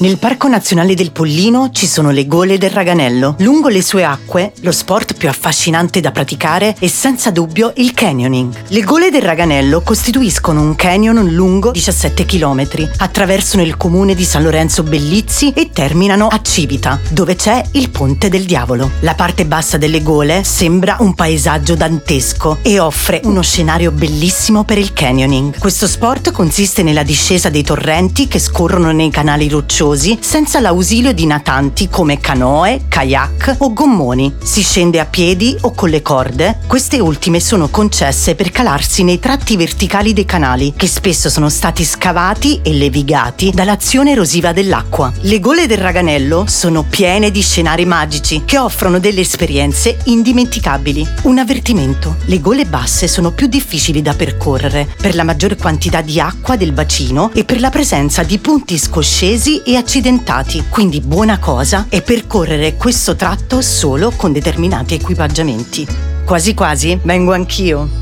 Nel Parco Nazionale del Pollino ci sono le gole del Raganello. Lungo le sue acque, lo sport più affascinante da praticare è senza dubbio il canyoning. Le gole del Raganello costituiscono un canyon lungo 17 km, attraversano il comune di San Lorenzo Bellizzi e terminano a Civita, dove c'è il Ponte del Diavolo. La parte bassa delle gole sembra un paesaggio dantesco e offre uno scenario bellissimo per il canyoning. Questo sport consiste nella discesa dei torrenti che scorrono nei canali rocciosi vantaggiosi senza l'ausilio di natanti come canoe, kayak o gommoni. Si scende a piedi o con le corde. Queste ultime sono concesse per calarsi nei tratti verticali dei canali, che spesso sono stati scavati e levigati dall'azione erosiva dell'acqua. Le gole del Raganello sono piene di scenari magici che offrono delle esperienze indimenticabili. Un avvertimento: le gole basse sono più difficili da percorrere per la maggiore quantità di acqua del bacino e per la presenza di punti scoscesi e accidentati, quindi buona cosa è percorrere questo tratto solo con determinati equipaggiamenti. Quasi quasi vengo anch'io.